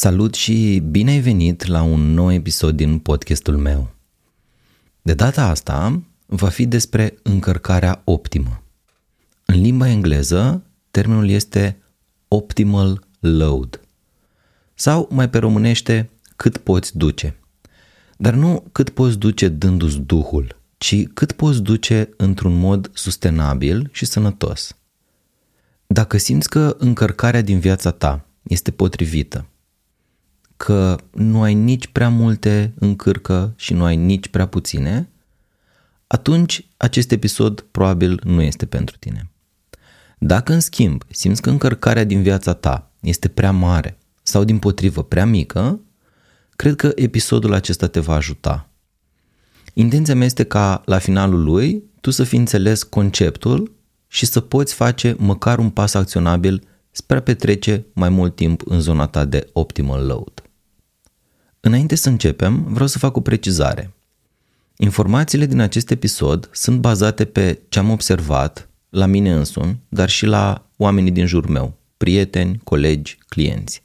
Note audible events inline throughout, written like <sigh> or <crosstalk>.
Salut și bine ai venit la un nou episod din podcastul meu. De data asta va fi despre încărcarea optimă. În limba engleză, termenul este optimal load sau mai pe românește cât poți duce. Dar nu cât poți duce dându-ți duhul, ci cât poți duce într-un mod sustenabil și sănătos. Dacă simți că încărcarea din viața ta este potrivită, că nu ai nici prea multe în cârcă și nu ai nici prea puține, atunci acest episod probabil nu este pentru tine. Dacă în schimb simți că încărcarea din viața ta este prea mare sau din potrivă prea mică, cred că episodul acesta te va ajuta. Intenția mea este ca la finalul lui tu să fi înțeles conceptul și să poți face măcar un pas acționabil spre a petrece mai mult timp în zona ta de optimal load. Înainte să începem, vreau să fac o precizare. Informațiile din acest episod sunt bazate pe ce am observat la mine însumi, dar și la oamenii din jurul meu, prieteni, colegi, clienți.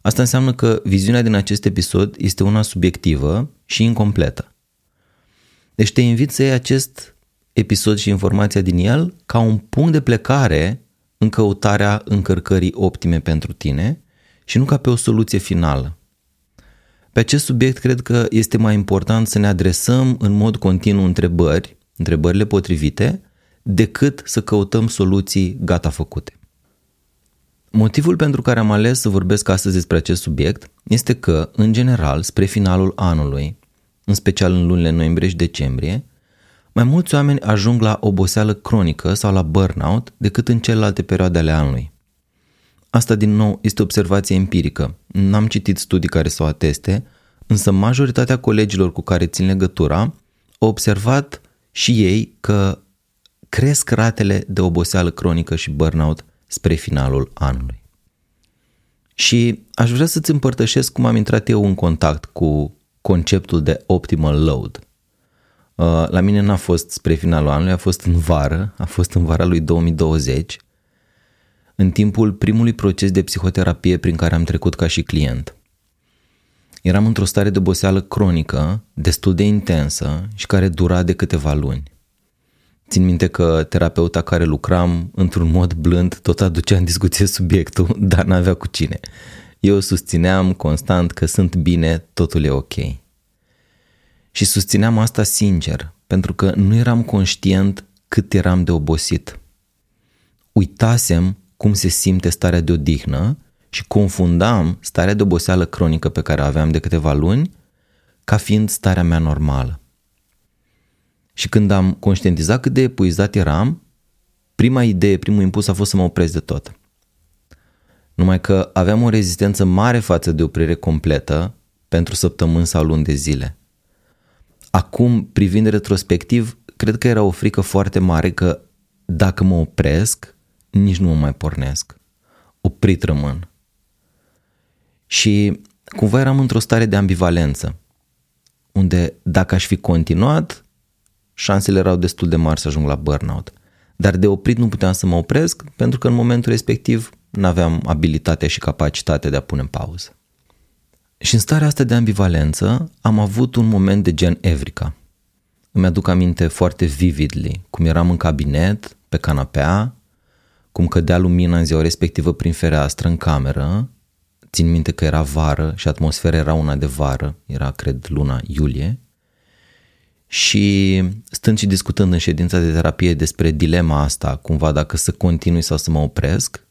Asta înseamnă că viziunea din acest episod este una subiectivă și incompletă. Deci te invit să iei acest episod și informația din el ca un punct de plecare în căutarea încărcării optime pentru tine și nu ca pe o soluție finală. Pe acest subiect cred că este mai important să ne adresăm în mod continuu întrebări, întrebările potrivite, decât să căutăm soluții gata făcute. Motivul pentru care am ales să vorbesc astăzi despre acest subiect este că, în general, spre finalul anului, în special în lunile noiembrie și decembrie, mai mulți oameni ajung la oboseală cronică sau la burnout decât în celelalte perioade ale anului. Asta, din nou, este observație empirică. N-am citit studii care să o ateste, însă majoritatea colegilor cu care țin legătura au observat și ei că cresc ratele de oboseală cronică și burnout spre finalul anului. Și aș vrea să-ți împărtășesc cum am intrat eu în contact cu conceptul de optimal load. Uh, la mine n-a fost spre finalul anului, a fost în vară, a fost în vara lui 2020, în timpul primului proces de psihoterapie prin care am trecut ca și client. Eram într-o stare de oboseală cronică, destul de intensă și care dura de câteva luni. Țin minte că terapeuta care lucram într-un mod blând tot aducea în discuție subiectul, <laughs> dar n-avea cu cine. Eu susțineam constant că sunt bine, totul e ok. Și susțineam asta sincer, pentru că nu eram conștient cât eram de obosit. Uitasem cum se simte starea de odihnă și confundam starea de oboseală cronică pe care o aveam de câteva luni ca fiind starea mea normală. Și când am conștientizat cât de epuizat eram, prima idee, primul impuls a fost să mă opresc de tot. Numai că aveam o rezistență mare față de oprire completă pentru săptămâni sau luni de zile. Acum, privind retrospectiv, cred că era o frică foarte mare că dacă mă opresc, nici nu mă mai pornesc. Oprit rămân. Și cumva eram într-o stare de ambivalență, unde dacă aș fi continuat, șansele erau destul de mari să ajung la burnout. Dar de oprit nu puteam să mă opresc pentru că în momentul respectiv nu aveam abilitatea și capacitatea de a pune în pauză. Și în starea asta de ambivalență am avut un moment de gen Evrica. Îmi aduc aminte foarte vividly cum eram în cabinet, pe canapea, cum cădea lumina în ziua respectivă prin fereastră în cameră, țin minte că era vară și atmosfera era una de vară, era cred luna iulie, și stând și discutând în ședința de terapie despre dilema asta, cumva dacă să continui sau să mă opresc,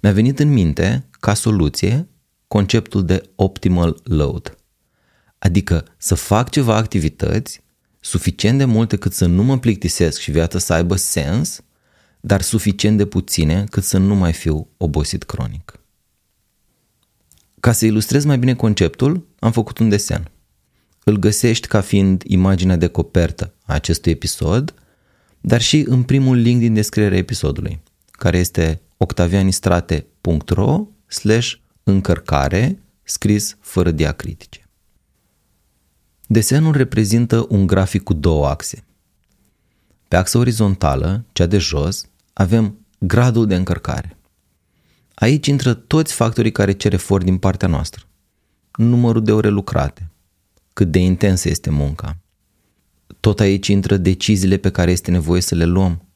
mi-a venit în minte, ca soluție, conceptul de optimal load. Adică să fac ceva activități suficient de multe cât să nu mă plictisesc și viața să aibă sens, dar suficient de puține cât să nu mai fiu obosit cronic. Ca să ilustrez mai bine conceptul, am făcut un desen – îl găsești ca fiind imaginea de copertă a acestui episod, dar și în primul link din descrierea episodului, care este octavianistrate.ro slash încărcare scris fără diacritice. Desenul reprezintă un grafic cu două axe. Pe axa orizontală, cea de jos, avem gradul de încărcare. Aici intră toți factorii care cer efort din partea noastră. Numărul de ore lucrate, cât de intensă este munca. Tot aici intră deciziile pe care este nevoie să le luăm,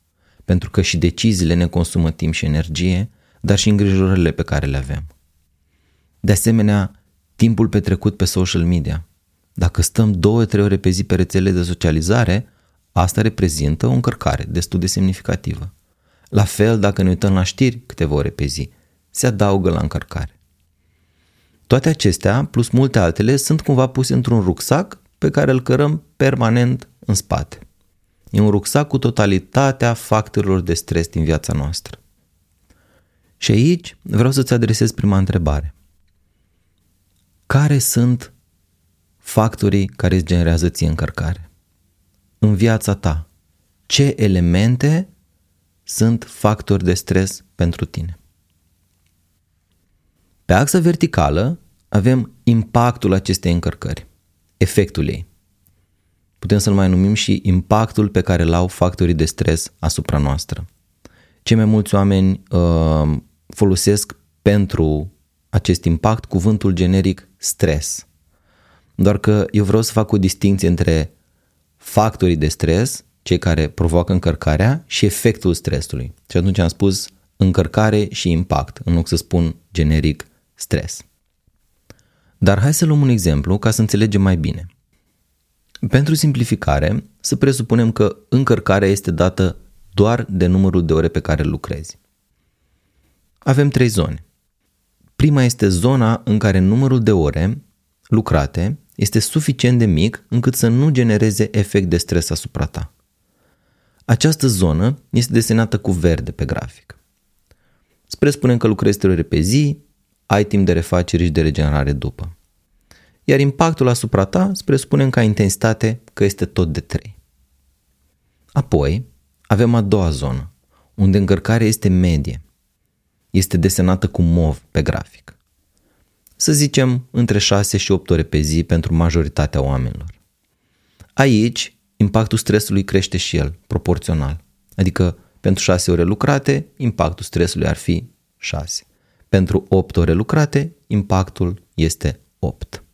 pentru că și deciziile ne consumă timp și energie, dar și îngrijorările pe care le avem. De asemenea, timpul petrecut pe social media. Dacă stăm două-trei ore pe zi pe rețele de socializare, asta reprezintă o încărcare destul de semnificativă. La fel, dacă ne uităm la știri câteva ore pe zi, se adaugă la încărcare. Toate acestea, plus multe altele, sunt cumva puse într-un rucsac pe care îl cărăm permanent în spate. E un rucsac cu totalitatea factorilor de stres din viața noastră. Și aici vreau să-ți adresez prima întrebare. Care sunt factorii care îți generează ție încărcare? În viața ta, ce elemente sunt factori de stres pentru tine? Pe axa verticală avem impactul acestei încărcări, efectul ei. Putem să-l mai numim și impactul pe care îl au factorii de stres asupra noastră. Cei mai mulți oameni uh, folosesc pentru acest impact cuvântul generic stres. Doar că eu vreau să fac o distinție între factorii de stres, cei care provoacă încărcarea, și efectul stresului. Și atunci am spus încărcare și impact, în loc să spun generic stres. Dar hai să luăm un exemplu ca să înțelegem mai bine. Pentru simplificare, să presupunem că încărcarea este dată doar de numărul de ore pe care lucrezi. Avem trei zone. Prima este zona în care numărul de ore lucrate este suficient de mic încât să nu genereze efect de stres asupra ta. Această zonă este desenată cu verde pe grafic. Spre spunem că lucrezi 3 ore pe zi, ai timp de refacere și de regenerare după. Iar impactul asupra ta spre spunem ca intensitate că este tot de 3. Apoi avem a doua zonă, unde încărcarea este medie. Este desenată cu mov pe grafic. Să zicem între 6 și 8 ore pe zi pentru majoritatea oamenilor. Aici, impactul stresului crește și el, proporțional. Adică pentru 6 ore lucrate, impactul stresului ar fi 6. Pentru 8 ore lucrate, impactul este 8.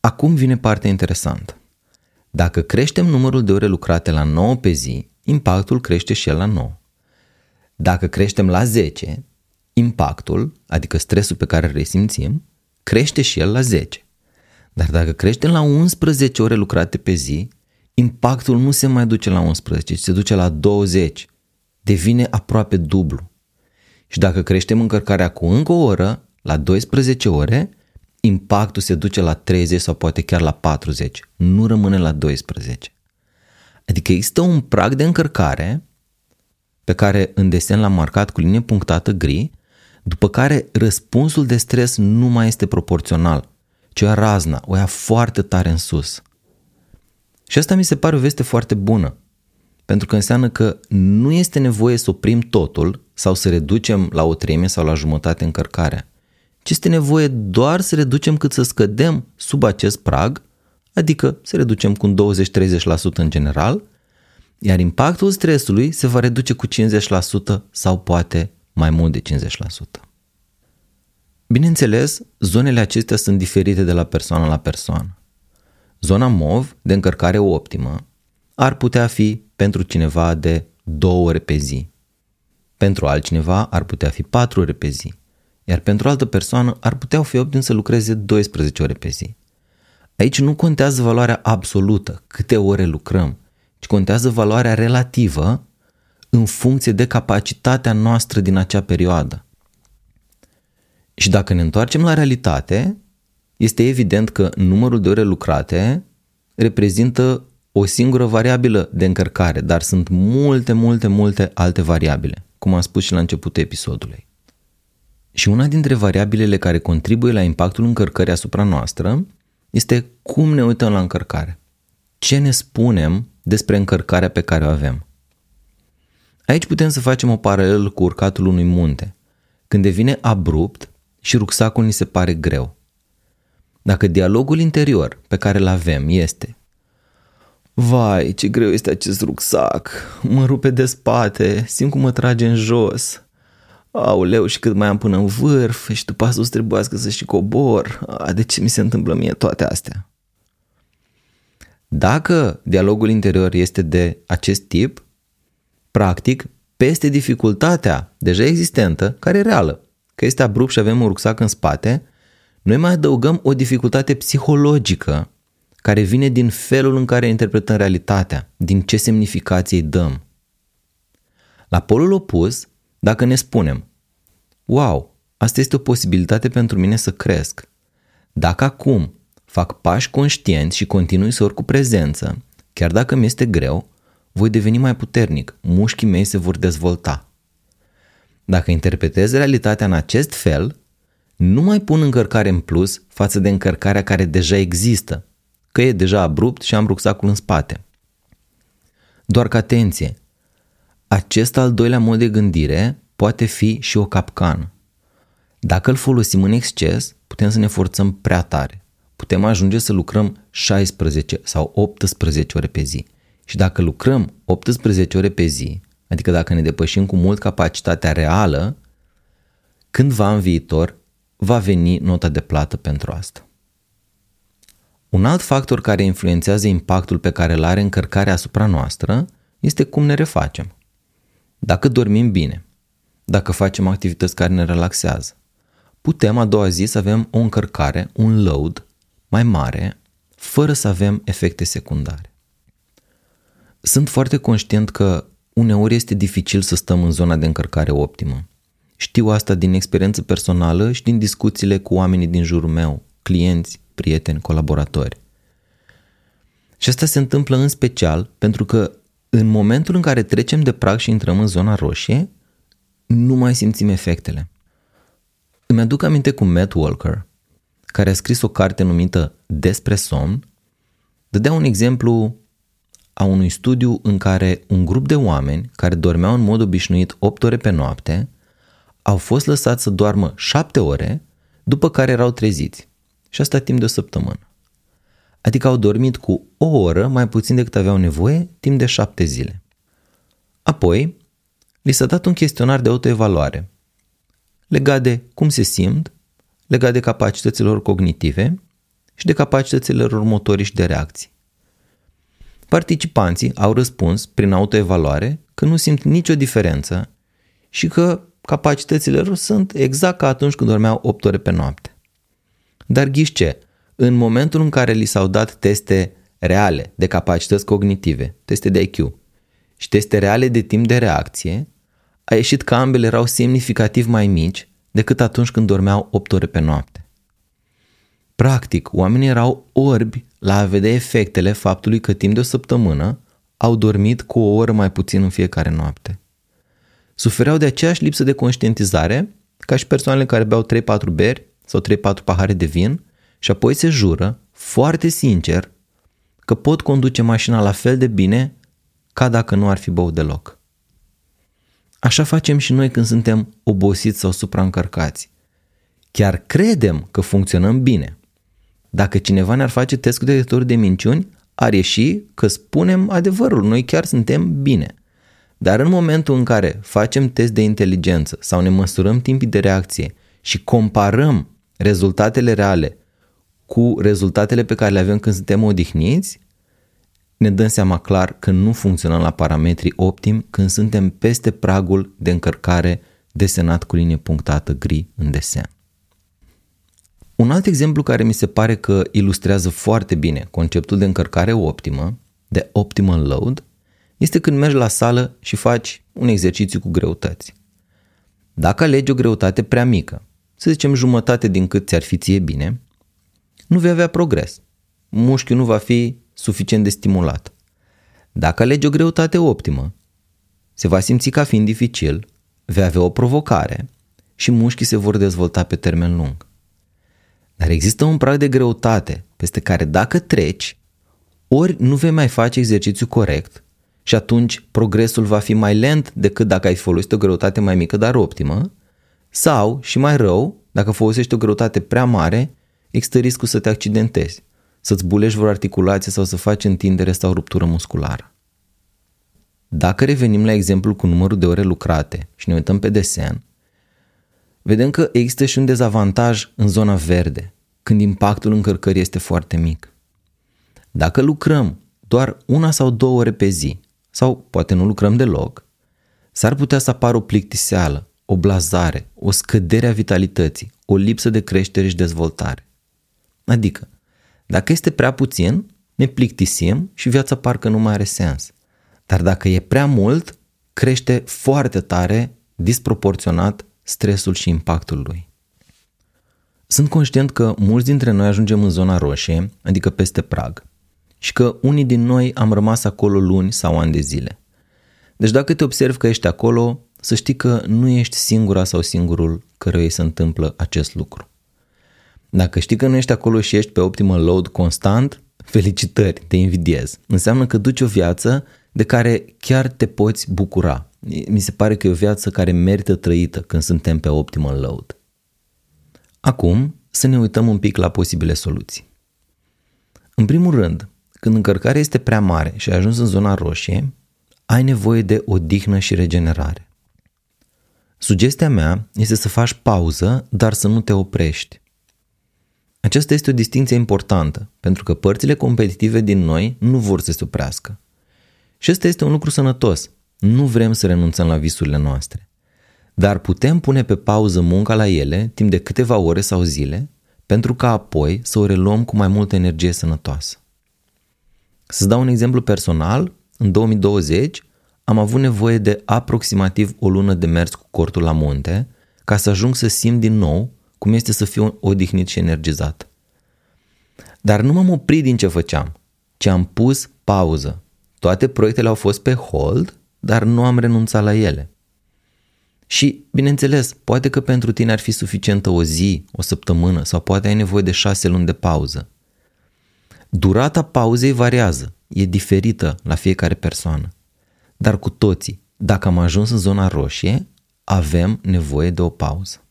Acum vine partea interesantă. Dacă creștem numărul de ore lucrate la 9 pe zi, impactul crește și el la 9. Dacă creștem la 10, impactul, adică stresul pe care îl resimțim, crește și el la 10. Dar dacă creștem la 11 ore lucrate pe zi, impactul nu se mai duce la 11, ci se duce la 20. Devine aproape dublu. Și dacă creștem încărcarea cu încă o oră, la 12 ore, impactul se duce la 30 sau poate chiar la 40. Nu rămâne la 12. Adică există un prag de încărcare pe care în desen l-am marcat cu linie punctată gri, după care răspunsul de stres nu mai este proporțional, ci o ia razna, o ia foarte tare în sus. Și asta mi se pare o veste foarte bună, pentru că înseamnă că nu este nevoie să oprim totul sau să reducem la o treime sau la jumătate încărcarea, ci este nevoie doar să reducem cât să scădem sub acest prag, adică să reducem cu 20-30% în general, iar impactul stresului se va reduce cu 50% sau poate mai mult de 50%. Bineînțeles, zonele acestea sunt diferite de la persoană la persoană. Zona MOV, de încărcare optimă, ar putea fi pentru cineva de 2 ore pe zi. Pentru altcineva ar putea fi 4 ore pe zi. Iar pentru altă persoană ar putea fi optim să lucreze 12 ore pe zi. Aici nu contează valoarea absolută, câte ore lucrăm, ci contează valoarea relativă în funcție de capacitatea noastră din acea perioadă. Și dacă ne întoarcem la realitate, este evident că numărul de ore lucrate reprezintă o singură variabilă de încărcare, dar sunt multe, multe, multe alte variabile, cum am spus și la începutul episodului. Și una dintre variabilele care contribuie la impactul încărcării asupra noastră este cum ne uităm la încărcare. Ce ne spunem despre încărcarea pe care o avem. Aici putem să facem o paralelă cu urcatul unui munte, când devine abrupt și rucsacul ni se pare greu. Dacă dialogul interior pe care îl avem este Vai, ce greu este acest rucsac, mă rupe de spate, simt cum mă trage în jos, auleu, și cât mai am până în vârf și după asta o să trebuiască să și cobor. A, de ce mi se întâmplă mie toate astea? Dacă dialogul interior este de acest tip, practic, peste dificultatea deja existentă, care e reală, că este abrupt și avem un rucsac în spate, noi mai adăugăm o dificultate psihologică care vine din felul în care interpretăm realitatea, din ce semnificație îi dăm. La polul opus, dacă ne spunem, wow, asta este o posibilitate pentru mine să cresc. Dacă acum fac pași conștienți și continui să urc cu prezență, chiar dacă mi este greu, voi deveni mai puternic, mușchii mei se vor dezvolta. Dacă interpretez realitatea în acest fel, nu mai pun încărcare în plus față de încărcarea care deja există, că e deja abrupt și am rucsacul în spate. Doar că atenție, acest al doilea mod de gândire poate fi și o capcană. Dacă îl folosim în exces, putem să ne forțăm prea tare. Putem ajunge să lucrăm 16 sau 18 ore pe zi. Și dacă lucrăm 18 ore pe zi, adică dacă ne depășim cu mult capacitatea reală, cândva în viitor va veni nota de plată pentru asta. Un alt factor care influențează impactul pe care îl are încărcarea asupra noastră este cum ne refacem. Dacă dormim bine, dacă facem activități care ne relaxează, putem a doua zi să avem o încărcare, un load mai mare, fără să avem efecte secundare. Sunt foarte conștient că uneori este dificil să stăm în zona de încărcare optimă. Știu asta din experiență personală și din discuțiile cu oamenii din jurul meu, clienți, prieteni, colaboratori. Și asta se întâmplă în special pentru că în momentul în care trecem de prag și intrăm în zona roșie, nu mai simțim efectele. Îmi aduc aminte cu Matt Walker, care a scris o carte numită Despre somn, dădea un exemplu a unui studiu în care un grup de oameni care dormeau în mod obișnuit 8 ore pe noapte au fost lăsați să doarmă 7 ore, după care erau treziți. Și asta timp de o săptămână. Adică au dormit cu o oră mai puțin decât aveau nevoie timp de 7 zile. Apoi, li s-a dat un chestionar de autoevaluare legat de cum se simt, legat de capacitățile lor cognitive și de capacitățile lor motorici de reacții. Participanții au răspuns prin autoevaluare că nu simt nicio diferență și că capacitățile lor sunt exact ca atunci când dormeau 8 ore pe noapte. Dar ghiși ce? În momentul în care li s-au dat teste reale de capacități cognitive, teste de IQ și teste reale de timp de reacție, a ieșit că ambele erau semnificativ mai mici decât atunci când dormeau 8 ore pe noapte. Practic, oamenii erau orbi la a vedea efectele faptului că timp de o săptămână au dormit cu o oră mai puțin în fiecare noapte. Sufereau de aceeași lipsă de conștientizare ca și persoanele care beau 3-4 beri sau 3-4 pahare de vin și apoi se jură, foarte sincer, că pot conduce mașina la fel de bine ca dacă nu ar fi băut deloc. Așa facem și noi când suntem obosiți sau supraîncărcați. Chiar credem că funcționăm bine. Dacă cineva ne-ar face test cu detector de minciuni, ar ieși că spunem adevărul, noi chiar suntem bine. Dar în momentul în care facem test de inteligență sau ne măsurăm timpii de reacție și comparăm rezultatele reale cu rezultatele pe care le avem când suntem odihniți, ne dăm seama clar că nu funcționăm la parametri optim când suntem peste pragul de încărcare desenat cu linie punctată gri în desen. Un alt exemplu care mi se pare că ilustrează foarte bine conceptul de încărcare optimă, de optimal load, este când mergi la sală și faci un exercițiu cu greutăți. Dacă alegi o greutate prea mică, să zicem jumătate din cât ți-ar fi ție bine, nu vei avea progres. Mușchiul nu va fi suficient de stimulat. Dacă alegi o greutate optimă, se va simți ca fiind dificil, vei avea o provocare și mușchii se vor dezvolta pe termen lung. Dar există un prag de greutate peste care dacă treci, ori nu vei mai face exercițiu corect și atunci progresul va fi mai lent decât dacă ai folosit o greutate mai mică, dar optimă, sau, și mai rău, dacă folosești o greutate prea mare, există riscul să te accidentezi, să-ți bulești vreo articulație sau să faci întindere sau ruptură musculară. Dacă revenim la exemplul cu numărul de ore lucrate și ne uităm pe desen, vedem că există și un dezavantaj în zona verde, când impactul încărcării este foarte mic. Dacă lucrăm doar una sau două ore pe zi, sau poate nu lucrăm deloc, s-ar putea să apară o plictiseală, o blazare, o scădere a vitalității, o lipsă de creștere și dezvoltare. Adică, dacă este prea puțin, ne plictisim și viața parcă nu mai are sens. Dar dacă e prea mult, crește foarte tare, disproporționat, stresul și impactul lui. Sunt conștient că mulți dintre noi ajungem în zona roșie, adică peste prag, și că unii din noi am rămas acolo luni sau ani de zile. Deci dacă te observi că ești acolo, să știi că nu ești singura sau singurul căruia îi se întâmplă acest lucru. Dacă știi că nu ești acolo și ești pe optimal load constant, felicitări, te invidiez. Înseamnă că duci o viață de care chiar te poți bucura. Mi se pare că e o viață care merită trăită când suntem pe optimal load. Acum să ne uităm un pic la posibile soluții. În primul rând, când încărcarea este prea mare și ai ajuns în zona roșie, ai nevoie de odihnă și regenerare. Sugestia mea este să faci pauză, dar să nu te oprești. Aceasta este o distinție importantă, pentru că părțile competitive din noi nu vor să se oprească. Și ăsta este un lucru sănătos. Nu vrem să renunțăm la visurile noastre. Dar putem pune pe pauză munca la ele timp de câteva ore sau zile, pentru ca apoi să o reluăm cu mai multă energie sănătoasă. Să-ți dau un exemplu personal, în 2020 am avut nevoie de aproximativ o lună de mers cu cortul la munte ca să ajung să simt din nou cum este să fiu odihnit și energizat. Dar nu m-am oprit din ce făceam, ci am pus pauză. Toate proiectele au fost pe hold, dar nu am renunțat la ele. Și, bineînțeles, poate că pentru tine ar fi suficientă o zi, o săptămână sau poate ai nevoie de șase luni de pauză. Durata pauzei variază, e diferită la fiecare persoană. Dar cu toții, dacă am ajuns în zona roșie, avem nevoie de o pauză.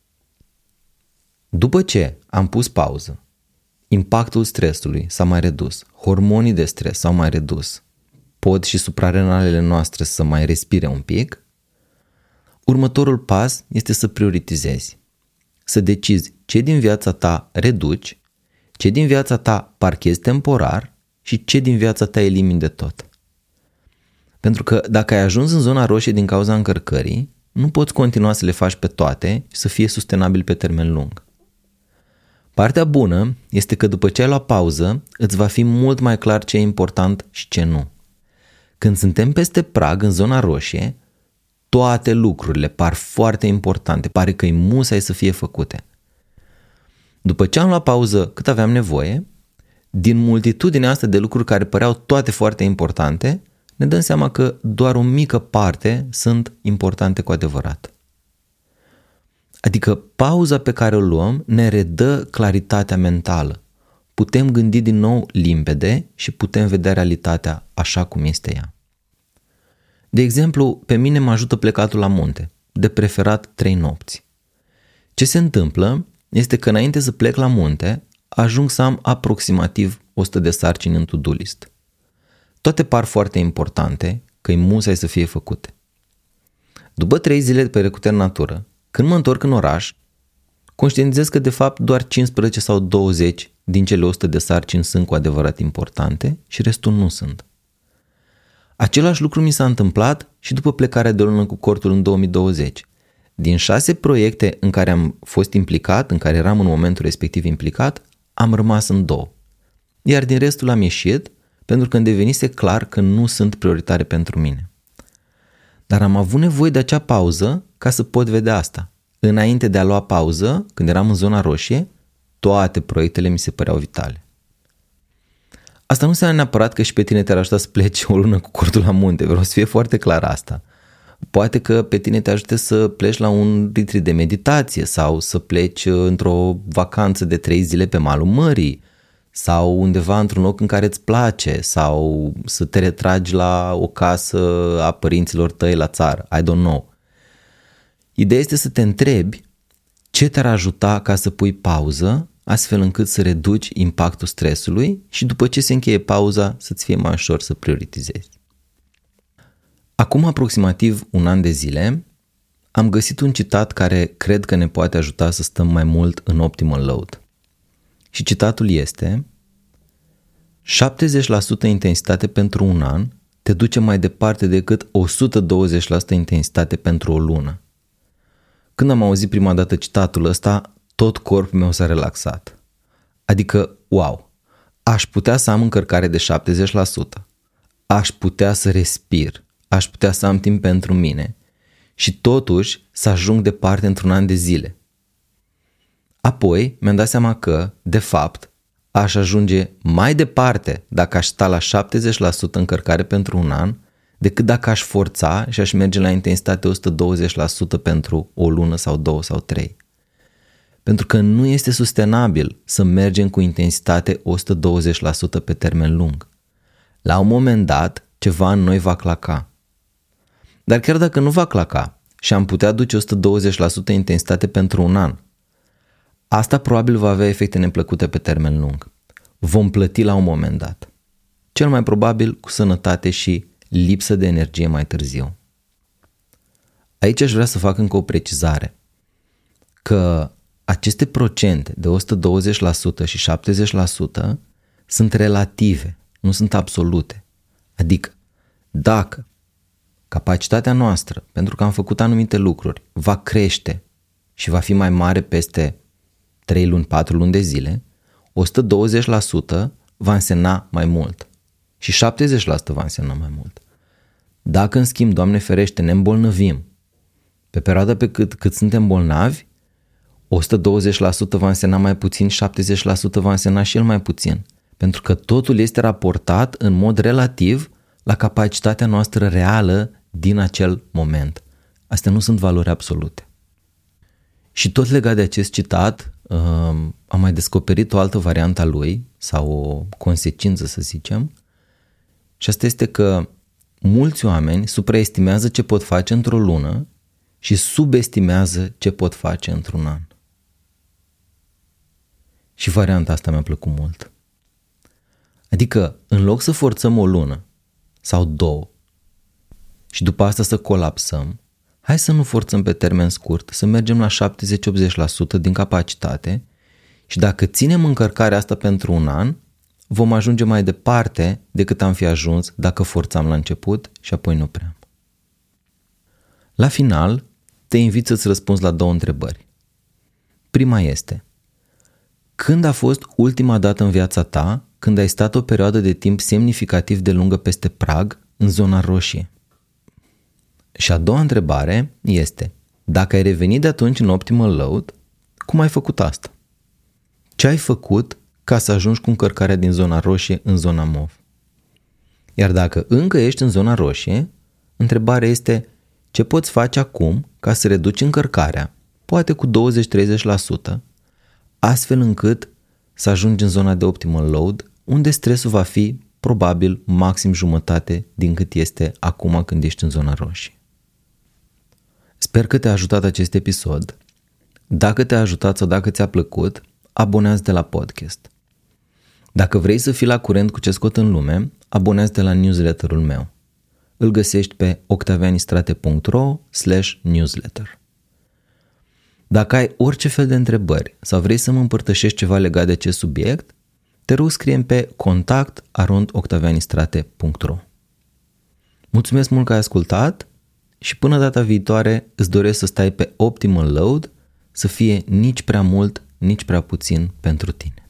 După ce am pus pauză, impactul stresului s-a mai redus, hormonii de stres s-au mai redus, pot și suprarenalele noastre să mai respire un pic, următorul pas este să prioritizezi, să decizi ce din viața ta reduci, ce din viața ta parchezi temporar și ce din viața ta elimini de tot. Pentru că dacă ai ajuns în zona roșie din cauza încărcării, nu poți continua să le faci pe toate și să fie sustenabil pe termen lung. Partea bună este că după ce ai luat pauză, îți va fi mult mai clar ce e important și ce nu. Când suntem peste prag în zona roșie, toate lucrurile par foarte importante, pare că e musai să fie făcute. După ce am luat pauză cât aveam nevoie, din multitudinea asta de lucruri care păreau toate foarte importante, ne dăm seama că doar o mică parte sunt importante cu adevărat. Adică pauza pe care o luăm ne redă claritatea mentală. Putem gândi din nou limpede și putem vedea realitatea așa cum este ea. De exemplu, pe mine mă ajută plecatul la munte, de preferat trei nopți. Ce se întâmplă este că înainte să plec la munte, ajung să am aproximativ 100 de sarcini în to-do list. Toate par foarte importante, că e musai să fie făcute. După trei zile de perecute în natură, când mă întorc în oraș, conștientizez că de fapt doar 15 sau 20 din cele 100 de sarcini sunt cu adevărat importante și restul nu sunt. Același lucru mi s-a întâmplat și după plecarea de o lună cu cortul în 2020. Din șase proiecte în care am fost implicat, în care eram în momentul respectiv implicat, am rămas în două. Iar din restul am ieșit pentru că îmi devenise clar că nu sunt prioritare pentru mine. Dar am avut nevoie de acea pauză ca să pot vedea asta. Înainte de a lua pauză, când eram în zona roșie, toate proiectele mi se păreau vitale. Asta nu înseamnă neapărat că și pe tine te-ar ajuta să pleci o lună cu cortul la munte, vreau să fie foarte clar asta. Poate că pe tine te ajute să pleci la un retreat de meditație sau să pleci uh, într-o vacanță de trei zile pe malul mării sau undeva într-un loc în care îți place sau să te retragi la o casă a părinților tăi la țară, I don't know. Ideea este să te întrebi ce te-ar ajuta ca să pui pauză astfel încât să reduci impactul stresului și după ce se încheie pauza să-ți fie mai ușor să prioritizezi. Acum aproximativ un an de zile am găsit un citat care cred că ne poate ajuta să stăm mai mult în optimal load. Și citatul este 70% intensitate pentru un an te duce mai departe decât 120% intensitate pentru o lună. Când am auzit prima dată citatul ăsta, tot corpul meu s-a relaxat. Adică, wow, aș putea să am încărcare de 70%, aș putea să respir, aș putea să am timp pentru mine și totuși să ajung departe într-un an de zile. Apoi mi-am dat seama că, de fapt, aș ajunge mai departe dacă aș sta la 70% încărcare pentru un an decât dacă aș forța și aș merge la intensitate 120% pentru o lună sau două sau trei. Pentru că nu este sustenabil să mergem cu intensitate 120% pe termen lung. La un moment dat, ceva în noi va claca. Dar chiar dacă nu va claca și am putea duce 120% intensitate pentru un an, asta probabil va avea efecte neplăcute pe termen lung. Vom plăti la un moment dat. Cel mai probabil cu sănătate și lipsă de energie mai târziu. Aici aș vrea să fac încă o precizare. Că aceste procente de 120% și 70% sunt relative, nu sunt absolute. Adică, dacă capacitatea noastră, pentru că am făcut anumite lucruri, va crește și va fi mai mare peste 3 luni, 4 luni de zile, 120% va însemna mai mult și 70% va însemna mai mult. Dacă, în schimb, Doamne ferește, ne îmbolnăvim, pe perioada pe cât, cât suntem bolnavi, 120% va însemna mai puțin, 70% va însemna și el mai puțin. Pentru că totul este raportat în mod relativ la capacitatea noastră reală din acel moment. Astea nu sunt valori absolute. Și tot legat de acest citat, um, am mai descoperit o altă variantă a lui, sau o consecință să zicem, și asta este că mulți oameni supraestimează ce pot face într-o lună și subestimează ce pot face într-un an. Și varianta asta mi-a plăcut mult. Adică, în loc să forțăm o lună sau două și după asta să colapsăm, hai să nu forțăm pe termen scurt, să mergem la 70-80% din capacitate și dacă ținem încărcarea asta pentru un an, vom ajunge mai departe decât am fi ajuns dacă forțam la început și apoi nu prea. La final, te invit să-ți răspunzi la două întrebări. Prima este, când a fost ultima dată în viața ta când ai stat o perioadă de timp semnificativ de lungă peste prag în zona roșie? Și a doua întrebare este, dacă ai revenit de atunci în optimal load, cum ai făcut asta? Ce ai făcut ca să ajungi cu încărcarea din zona roșie în zona mov? Iar dacă încă ești în zona roșie, întrebarea este ce poți face acum ca să reduci încărcarea, poate cu 20-30%, astfel încât să ajungi în zona de optimal load, unde stresul va fi probabil maxim jumătate din cât este acum când ești în zona roșie. Sper că te-a ajutat acest episod. Dacă te-a ajutat sau dacă ți-a plăcut, abonează-te la podcast. Dacă vrei să fii la curent cu ce scot în lume, abonează-te la newsletterul meu. Îl găsești pe octavianistrate.ro newsletter. Dacă ai orice fel de întrebări sau vrei să mă împărtășești ceva legat de acest subiect, te rog scrie pe contact arondoctavianistrate.ro Mulțumesc mult că ai ascultat și până data viitoare îți doresc să stai pe optimal load, să fie nici prea mult, nici prea puțin pentru tine.